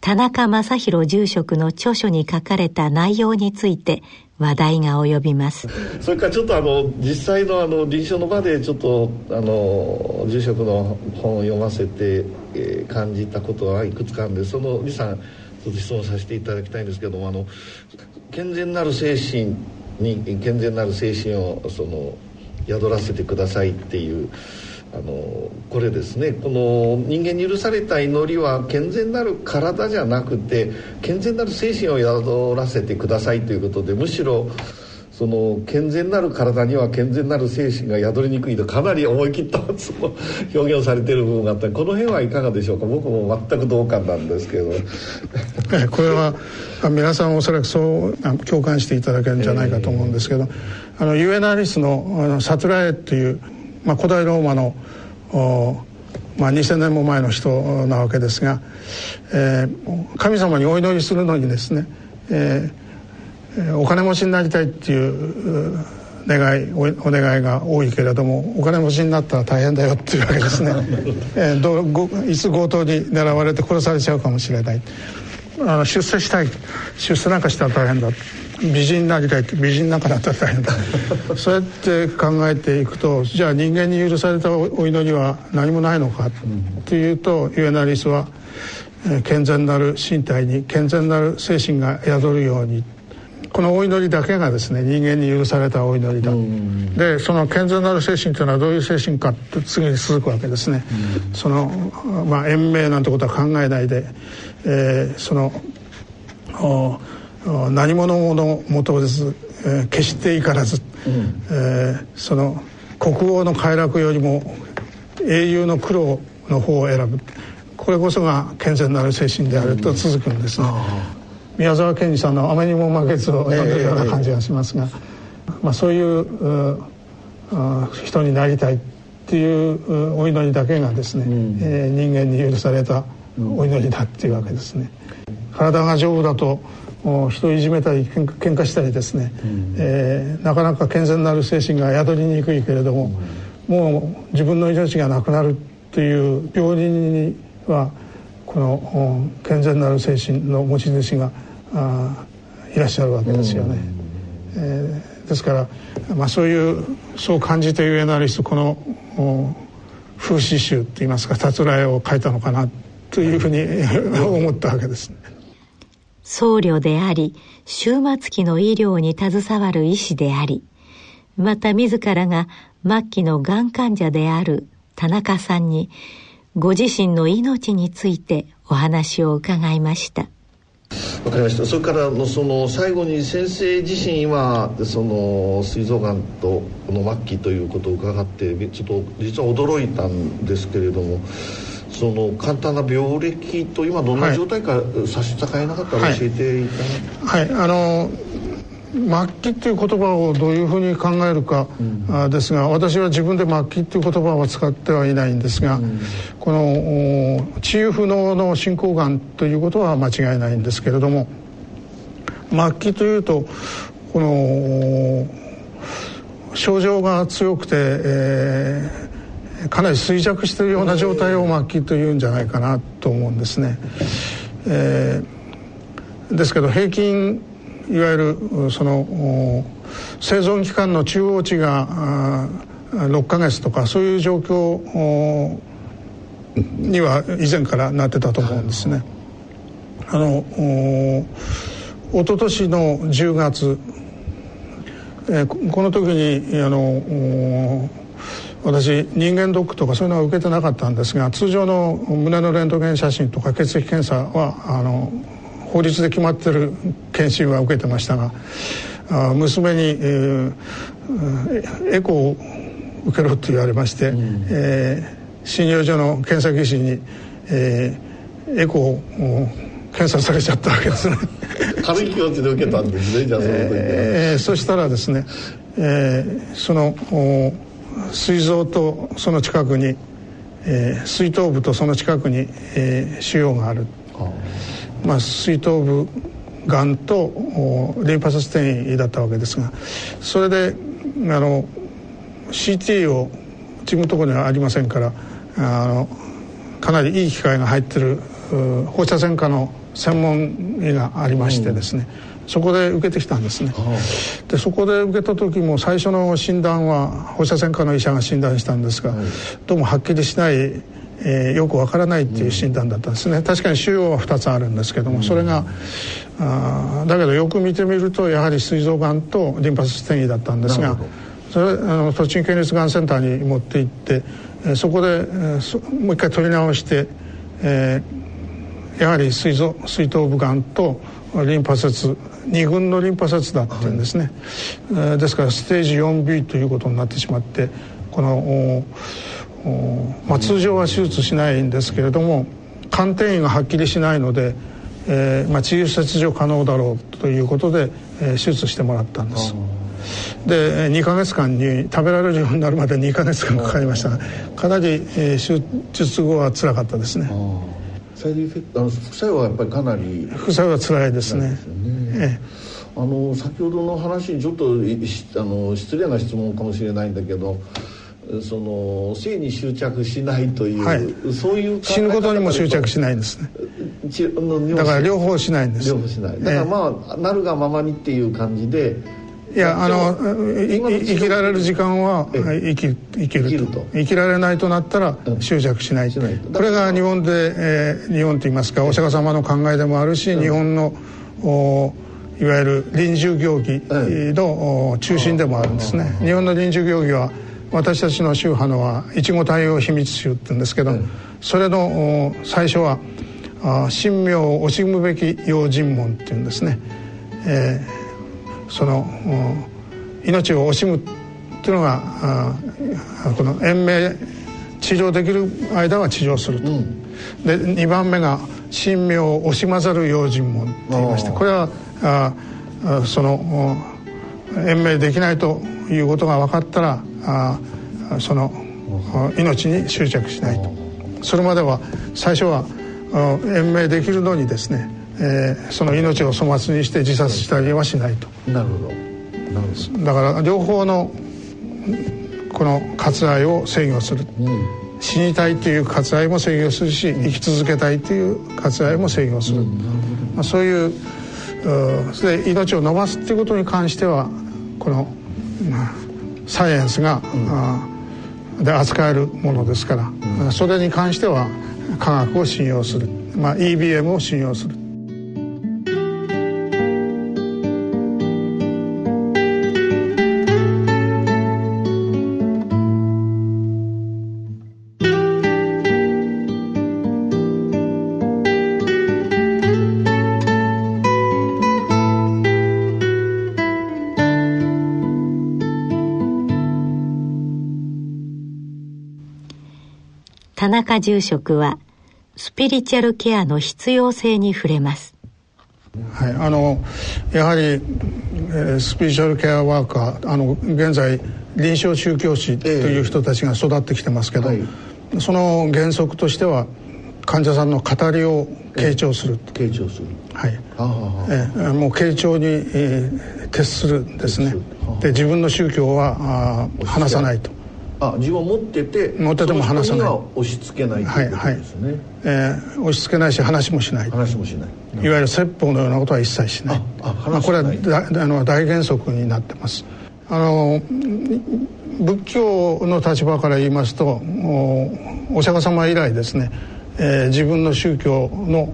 田中正宏住職の著書に書かれた内容について話題が及びます。それからちょっとあの実際のあの臨床の場でちょっとあの住職の本を読ませて、えー、感じたことはいくつかあるんでその23ちょっと質問させていただきたいんですけどもあの健全なる精神に健全なる精神をその宿らせてくださいっていうあのこれですねこの人間に許された祈りは健全なる体じゃなくて健全なる精神を宿らせてくださいということでむしろその健全なる体には健全なる精神が宿りにくいとかなり思い切ったその表現されてる部分があった。この辺はいかがでしょうか。僕も全く同感なんですけど。これは皆さんおそらくそう共感していただけるんじゃないかと思うんですけど、えー、あのユエナリスのあのサトラエっていうまあ、古代ローマのまあ、2,000年も前の人なわけですが、えー、神様にお祈りするのにですね、えー、お金持ちになりたいっていう願いお願いが多いけれどもお金持ちになったら大変だよっていうわけですね、えー、どごいつ強盗に狙われて殺されちゃうかもしれない。あの出世したい。出世なんかしたら大変だ。美人になりたい美人なんかなったら大変だ。そうやって考えていくとじゃあ人間に許されたお祈りは何もないのかっていうとユエナリスは健全なる身体に健全なる精神が宿るように。このお祈りだけがですね人間に許されたお祈りだ。でその健全なる精神というのはどういう精神かって次に続くわけですね。そのまあ延命なんてことは考えないで、えー、その何者のもとです、えー、決していからず、うん、えー、その国王の快楽よりも英雄の苦労の方を選ぶ。これこそが健全なる精神であると続くんですね、うん、宮沢賢治さんの「雨にも負けず」を読んでるような感じがしますが、えー、まあ、そういう人になりたいっていうお祈りだけがですね、うん、えー、人間に許されたお祈りだっていうわけですね。体が丈夫だと人をいじめたり喧嘩したりですね、うん、えー、なかなか健全なる精神が宿りにくいけれども、うん、もう自分の命がなくなるという病人にはこの健全なる精神の持ち主があいらっしゃるわけですよね。うん、えー、ですから、まあ、そういうそう感じてゆえなりしこの風刺集といいますかたつらえを書いたのかなというふうに 思ったわけですね。僧侶であり、終末期の医療に携わる医師であり、また自らが末期のがん患者である田中さんに、ご自身の命についてお話を伺いました。わかりましたそれからのその最後に先生自身はその膵臓がんとこの末期ということを伺ってちょっと実は驚いたんですけれどもその簡単な病歴と今どんな状態か差し支えなかったら教えていただはい、はい、あの末期っていう言葉をどういうふうに考えるか、うん、ですが私は自分で末期っていう言葉は使ってはいないんですが、うん、この治癒不能の進行がんということは間違いないんですけれども末期というとこの症状が強くて、えーかなり衰弱しているような状態を末期というんじゃないかなと思うんですね。えー、ですけど平均いわゆるその生存期間の中央値が6ヶ月とかそういう状況には以前からなってたと思うんですね。あの一昨年の10月、えー、この時にあの私人間ドックとかそういうのは受けてなかったんですが通常の胸のレントゲン写真とか血液検査はあの法律で決まってる検診は受けてましたがあ娘に、えー、エコーを受けろと言われまして、うん、えー、診療所の検査技師に、えー、エコーを検査されちゃったわけですね。軽い気持ちで受けたんですねじゃあその時は、えー、そしたらですね、えー、その膵臓とその近くに、えー、膵頭部とその近くに、えー、腫瘍がある。まあ膵頭部がんとリンパ節転移だったわけですがそれであの CT を自分のところにはありませんからあのかなりいい機械が入ってる放射線科の専門医がありましてですね、うん、そこで受けてきたんですね。でそこで受けた時も最初の診断は放射線科の医者が診断したんですが、はい、どうもはっきりしないえー、よくわからないっていう診断だったんですね。確かに腫瘍は2つあるんですけどもそれがあだけどよく見てみるとやはり膵臓がんとリンパ節転移だったんですがそれあの栃木県立がんセンターに持って行って、えー、そこで、えー、もう一回取り直して、えー、やはり膵臓膵頭部がんとリンパ節2群のリンパ節だっていうんですね、はい、ですからステージ 4B ということになってしまってこのまあ、通常は手術しないんですけれども寒天医がはっきりしないので、えーまあ、治癒切除可能だろうということで、えー、手術してもらったんです。で2か月間に食べられるようになるまで2か月間かかりましたかなり、えー、手術後はつらかったですね。サイドエフェクトあの副作用はやっぱりかなり副作用はつらいですね、ね、ええ、あの先ほどの話にちょっとあの失礼な質問かもしれないんだけどその性に執着しないという、はい、そういう死ぬことにも執着しないんですね。だから両方しないんです。両方しない。だからまあ、えー、なるがままにっていう感じでいやあの生きられる時間は生き生きると。生きられないとなったら執着しない、うん、これが日本で、えー、日本といいますかお釈迦様の考えでもあるし、うん、日本のおいわゆる臨終行儀の、中心でもあるんですね。日本の臨終行儀は私たちの宗派のは越後太陽秘密宗って言うんですけど、うん、それの最初は「神明を惜しむべき用心門」っていうんですね、えー、その命を惜しむっていうのがこの延命治療できる間は治療すると、うん、で2番目が「神明を惜しまざる用心門」って言いましてこれはあその延命できないということが分かったらあその命に執着しないと。それまでは最初は延命できるのにですね、えー、その命を粗末にして自殺したりはしないと。なるほど。だから両方のこの割愛を制御する、うん、死にたいという割愛も制御するし生き続けたいという割愛も制御する、うん、まあ、そういうそれで命を伸ばすっていうことに関してはこの、まあ、サイエンスが、うん、で扱えるものですから、うん、それに関しては科学を信用する、まあ、EBM を信用する中住職はスピリチュアルケアの必要性に触れます。はい、あのやはり、えー、スピリチュアルケアワーカーあの現在臨床宗教師という人たちが育ってきてますけど、えー、その原則としては患者さんの語りを傾聴する、えー、傾聴する。はい。えー、もう傾聴に、えー、徹するんですね。で自分の宗教はあ話さないとあ自分を持ってて持ってても話さない。押し付けないということですね、はいはい、えー、押し付けないし話もしない。話もしない。いわゆる説法のようなことは一切しない。ああまあ、これはだあの大原則になってます。あの仏教の立場から言いますとおお釈迦様以来ですね、えー、自分の宗教の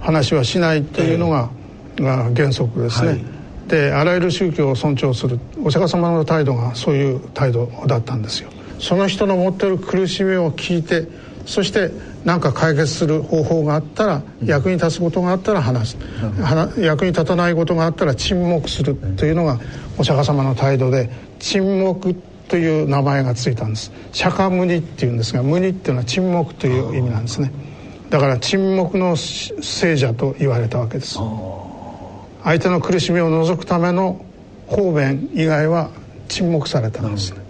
話はしないというのが、えー、原則ですね、はいであらゆる宗教を尊重するお釈迦様の態度がそういう態度だったんですよ。その人の持ってる苦しみを聞いてそして何か解決する方法があったら、役に立つことがあったら話す、うん、役に立たないことがあったら沈黙するというのがお釈迦様の態度で沈黙という名前がついたんです。釈迦無二っていうんですが無二っていうのは沈黙という意味なんですね。だから沈黙の聖者と言われたわけです相手の苦しみを除くための方便以外は沈黙されたんです。ね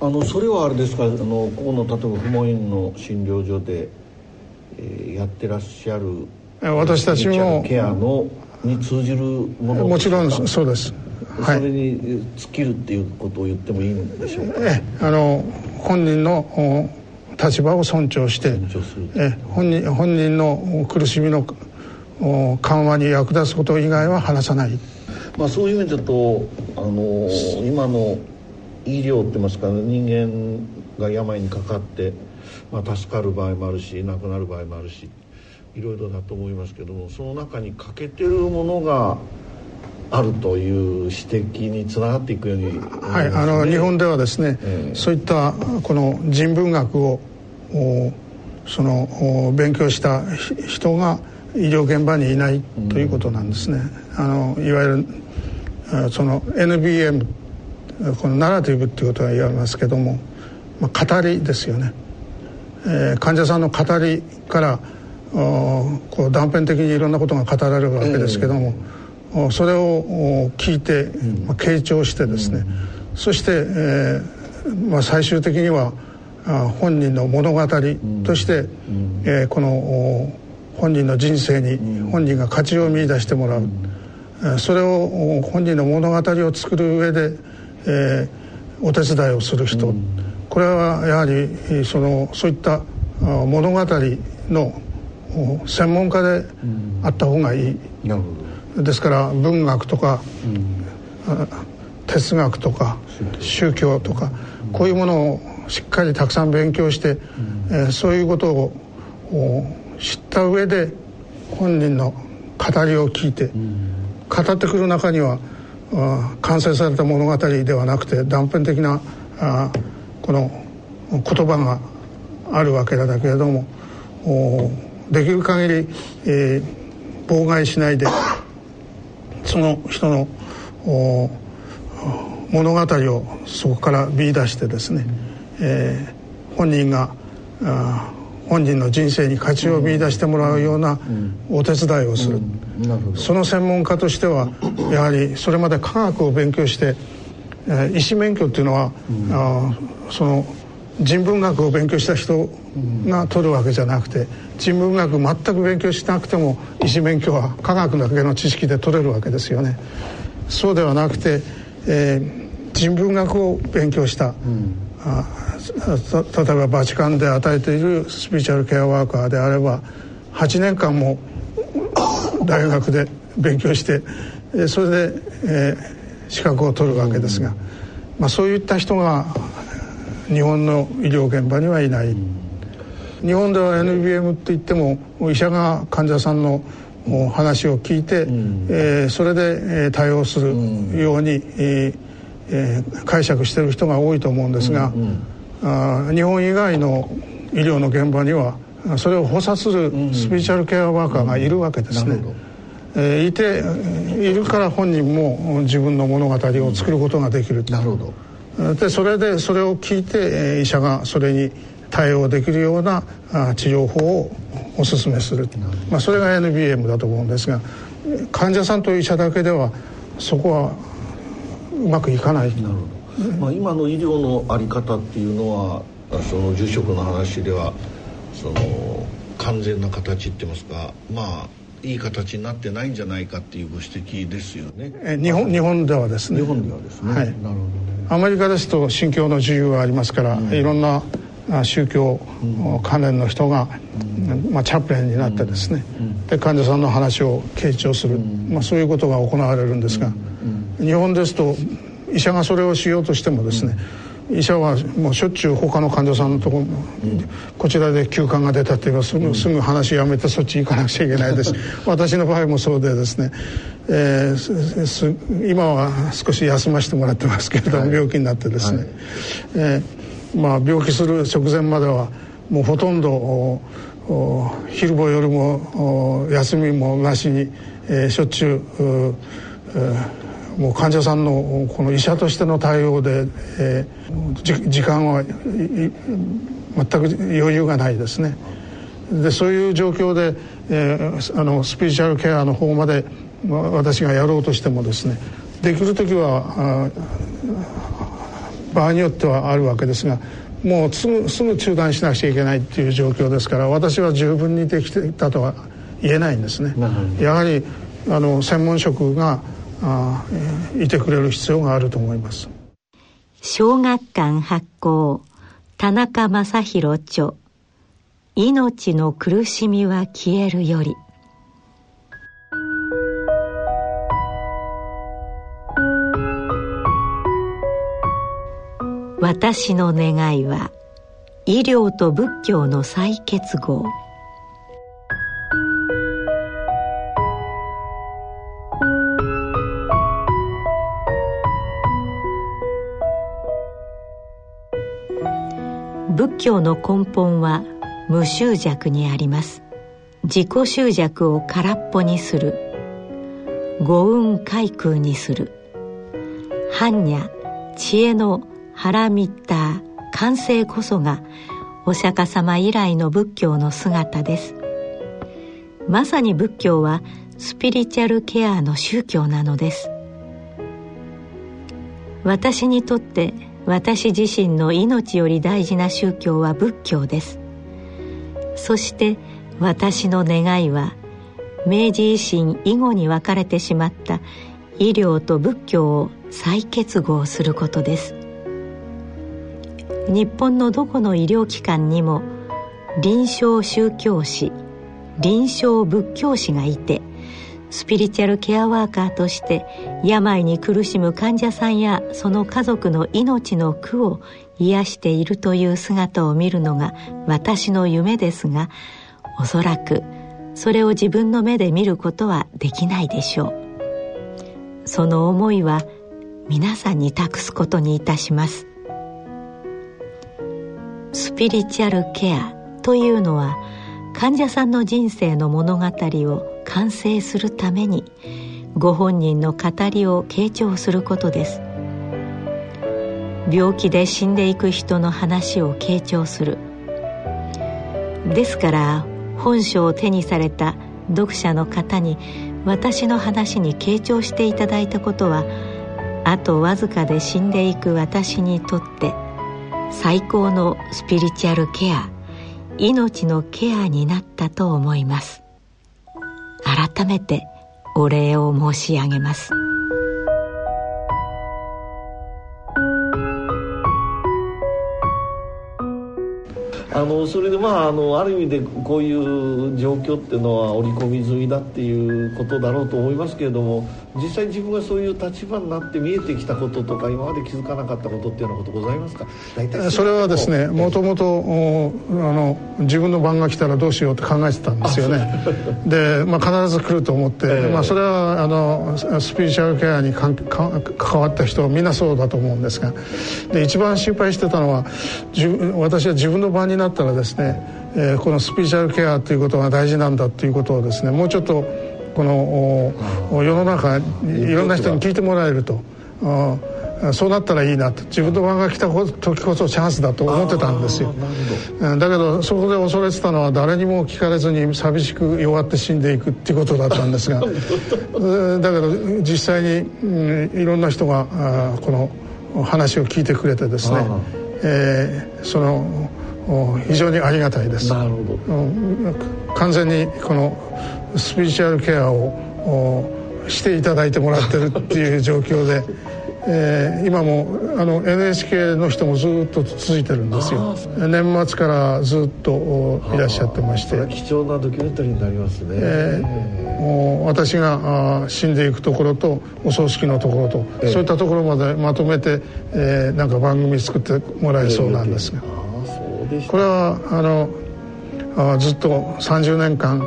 あのそれはあれですか？あのここの例えば不問院の診療所で、えー、やってらっしゃる私たちもケアのに通じるものもちろんそうです。それに尽きるっていうことを言ってもいいんでしょうか、ええ、あの本人の立場を尊重してえ本人本人の苦しみの緩和に役立つこと以外は話さない、まあ、そういう意味だとあの今の医療って言いますか、ね、人間が病にかかって、まあ、助かる場合もあるし亡くなる場合もあるしいろいろだと思いますけどもその中に欠けてるものがあるという指摘につながっていくように、ね、はいあの日本ではですね、えー、そういったこの人文学をその勉強した人が医療現場にいないということなんですね。あのいわゆるその NBM このナラティブっていうことが言われますけども、まあ、語りですよね、えー、患者さんの語りからこう断片的にいろんなことが語られるわけですけども、えー、それを聞いて、まあ、傾聴してですね、うん、そして、えーまあ、最終的には本人の物語として、うん、えー、この本人の人生に本人が価値を見出してもらう、うん、それを本人の物語を作る上で、えー、お手伝いをする人、うん、これはやはりそのそういった物語の専門家であった方がいい、うん、ですから文学とか、哲学とか宗教とか、こういうものをしっかりたくさん勉強して、えー、そういうことを知った上で本人の語りを聞いて、語ってくる中には完成された物語ではなくて断片的なあこの言葉があるわけだけれどもできる限り、えー、妨害しないでその人の物語をそこから見出してですね、えー、本人があ本人の人生に価値を見出してもらうようなお手伝いをする、その専門家としてはやはりそれまで科学を勉強して、えー、医師免許っていうのは、あその人文学を勉強した人が取るわけじゃなくて人文学全く勉強しなくても医師免許は科学だけの知識で取れるわけですよね。そうではなくて、えー、人文学を勉強した、うん、あ例えばバチカンで与えているスピーチャルケアワーカーであれば8年間も大学で勉強してそれで、えー、資格を取るわけですが、まあ、そういった人が日本の医療現場にはいない。日本では NBM って言っても医者が患者さんの話を聞いて、うん、えー、それで対応するように、うん、えー、解釈してる人が多いと思うんですが、うんうんあ日本以外の医療の現場にはそれを補佐するスピリチュアルケアワーカーがいるわけですね。うんえー、いているから本人も自分の物語を作ることができる。なるほどでそれでそれを聞いて医者がそれに対応できるような治療法をお勧めする、まあ、それが NBM だと思うんですが患者さんと医者だけではそこはうまくいかない。なるほどまあ、今の医療の在り方っていうのはその住職の話ではその完全な形って言いますかまあいい形になってないんじゃないかっていうご指摘ですよね。え日本日本ではですね。日本ではですね。はい。なるほど、ね、アメリカですと信教の自由がありますから、うん、いろんな宗教関連の人が、うん、まあ、チャプレンになってですね、うん、で患者さんの話を傾聴する、まあ、そういうことが行われるんですが、日本ですと医者がそれをしようとしてもですね、うん、医者はもうしょっちゅう他の患者さんのところ、うん、こちらで休館が出たって言えばす。ぐ,、すぐ話やめてそっち行かなくちゃいけないです。私の場合もそうでですね、えー、今は少し休ませてもらってますけれども、はい、病気になってですね、はい、えー、まあ、病気する直前まではもうほとんど昼も夜も休みもなしに、えー、しょっちゅうもう患者さんのこの医者としての対応で、えー、時間は全く余裕がないですね。でそういう状況で、えー、あのスピリチュアルケアの方まで私がやろうとしてもですねできる時は場合によってはあるわけですがもうすぐすぐ中断しなくちゃいけないっていう状況ですから私は十分にできていたとは言えないんですね。やはりあの専門職がいてくれる必要があると思います。小学館発行田中正宏著「命の苦しみは消えるより」私の願いは医療と仏教の再結合。教の根本は無執着にあります。自己執着を空っぽにする。五運開空にする。般若知恵の腹ミッター完成こそがお釈迦様以来の仏教の姿です。まさに仏教はスピリチュアルケアの宗教なのです。私にとって私自身の命より大事な宗教は仏教です。そして私の願いは明治維新以後に分かれてしまった医療と仏教を再結合することです。日本のどこの医療機関にも臨床宗教師臨床仏教師がいてスピリチュアルケアワーカーとして病に苦しむ患者さんやその家族の命の苦を癒しているという姿を見るのが私の夢ですがおそらくそれを自分の目で見ることはできないでしょう。その思いは皆さんに託すことにいたします。スピリチュアルケアというのは患者さんの人生の物語を完成するためにご本人の語りを傾聴することです。病気で死んでいく人の話を傾聴する。ですから本書を手にされた読者の方に私の話に傾聴していただいたことはあとわずかで死んでいく私にとって最高のスピリチュアルケア命のケアになったと思います。改めてお礼を申し上げます。あのそれでまああのある意味でこういう状況っていうのは織り込み済みだっていうことだろうと思いますけれども実際自分がそういう立場になって見えてきたこととか今まで気づかなかったことっていうようなことございますか？大体それはですねもともと自分の番が来たらどうしようって考えてたんですよね。で、まあ、必ず来ると思って、えー、まあ、それはあのスピリチュアルケアに関わった人はみんなそうだと思うんですが。で一番心配してたのは私は自分の番になったらですね、えー、このスピリチュアルケアということが大事なんだということをですねもうちょっとこの世の中いろんな人に聞いてもらえると。そうなったらいいなと自分の番が来た時こそチャンスだと思ってたんですよ。だけどそこで恐れてたのは誰にも聞かれずに寂しく弱って死んでいくっていうことだったんですが だけど実際に、うん、いろんな人がこの話を聞いてくれてですね、えー、その非常にありがたいです。なるほど。完全にこのスピリチュアルケアをしていただいてもらってるっていう状況で、えー、今もあの NHK の人もずっと続いてるんですよ。年末からずっといらっしゃってまして。貴重なドキュメンタリーになりますね、えー、もう私があ死んでいくところとお葬式のところと、えー、そういったところまでまとめて、えー、なんか番組作ってもらえそうなんですが、えー、これはあのあずっと30年間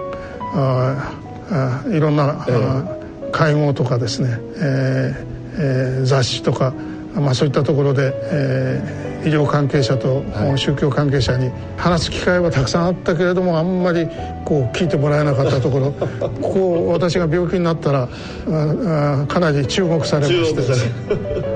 ああいろんな、えー、会合とかですね、えーえー、雑誌とか、まあ、そういったところで、えー、医療関係者と宗教関係者に話す機会はたくさんあったけれどもあんまりこう聞いてもらえなかったところ。ここ私が病気になったらああかなり注目されまして。ですね。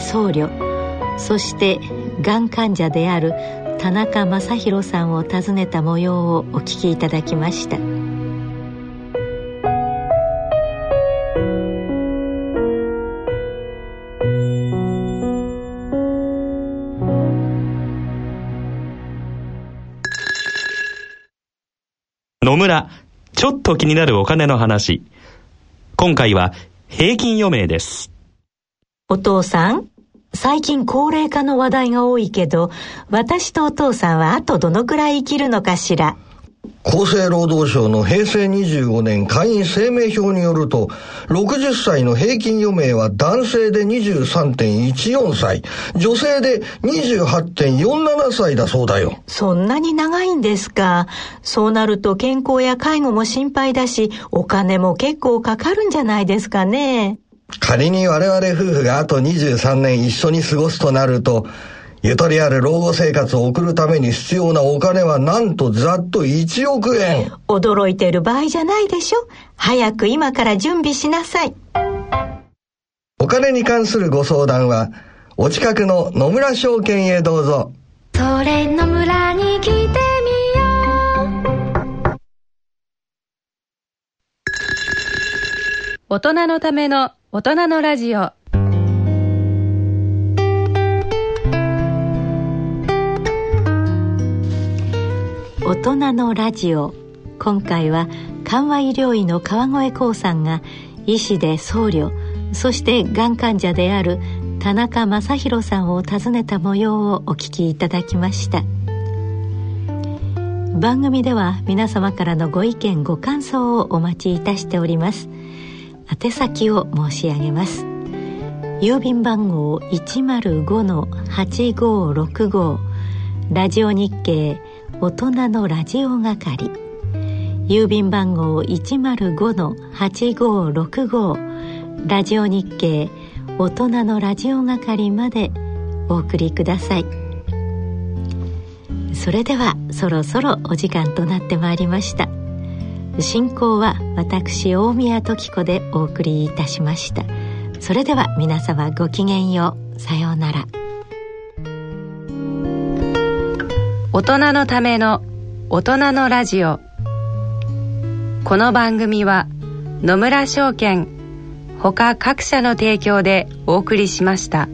僧侶そしてがん患者である田中正弘さんを訪ねた模様をお聞きいただきました野村、ちょっと気になるお金の話。今回は平均余命です。お父さん、最近高齢化の話題が多いけど、私とお父さんはあとどのくらい生きるのかしら？厚生労働省の平成25年会員生命表によると、60歳の平均余命は男性で23.14歳、女性で28.47歳だそうだよ。そんなに長いんですか？そうなると健康や介護も心配だし、お金も結構かかるんじゃないですかね。仮に我々夫婦があと23年一緒に過ごすとなると、ゆとりある老後生活を送るために必要なお金はなんとざっと1億円。驚いてる場合じゃないでしょ。早く今から準備しなさい。お金に関するご相談は、お近くの野村証券へどうぞ。それ野村に来て大人のための大人のラジオ。大人のラジオ。今回は緩和医療医の川越光さんが医師で僧侶。そしてがん患者である田中正弘さんを訪ねた模様をお聞きいただきました。番組では皆様からのご意見ご感想をお待ちいたしております。宛先を申し上げます。郵便番号105-8565ラジオ日経大人のラジオ係。郵便番号105-8565ラジオ日経大人のラジオ係までお送りください。それではそろそろお時間となってまいりました。進行は私大宮時子でお送りいたしました。それでは皆様ごきげんよう。さようなら。大人のための大人のラジオ。この番組は野村証券ほか各社の提供でお送りしました。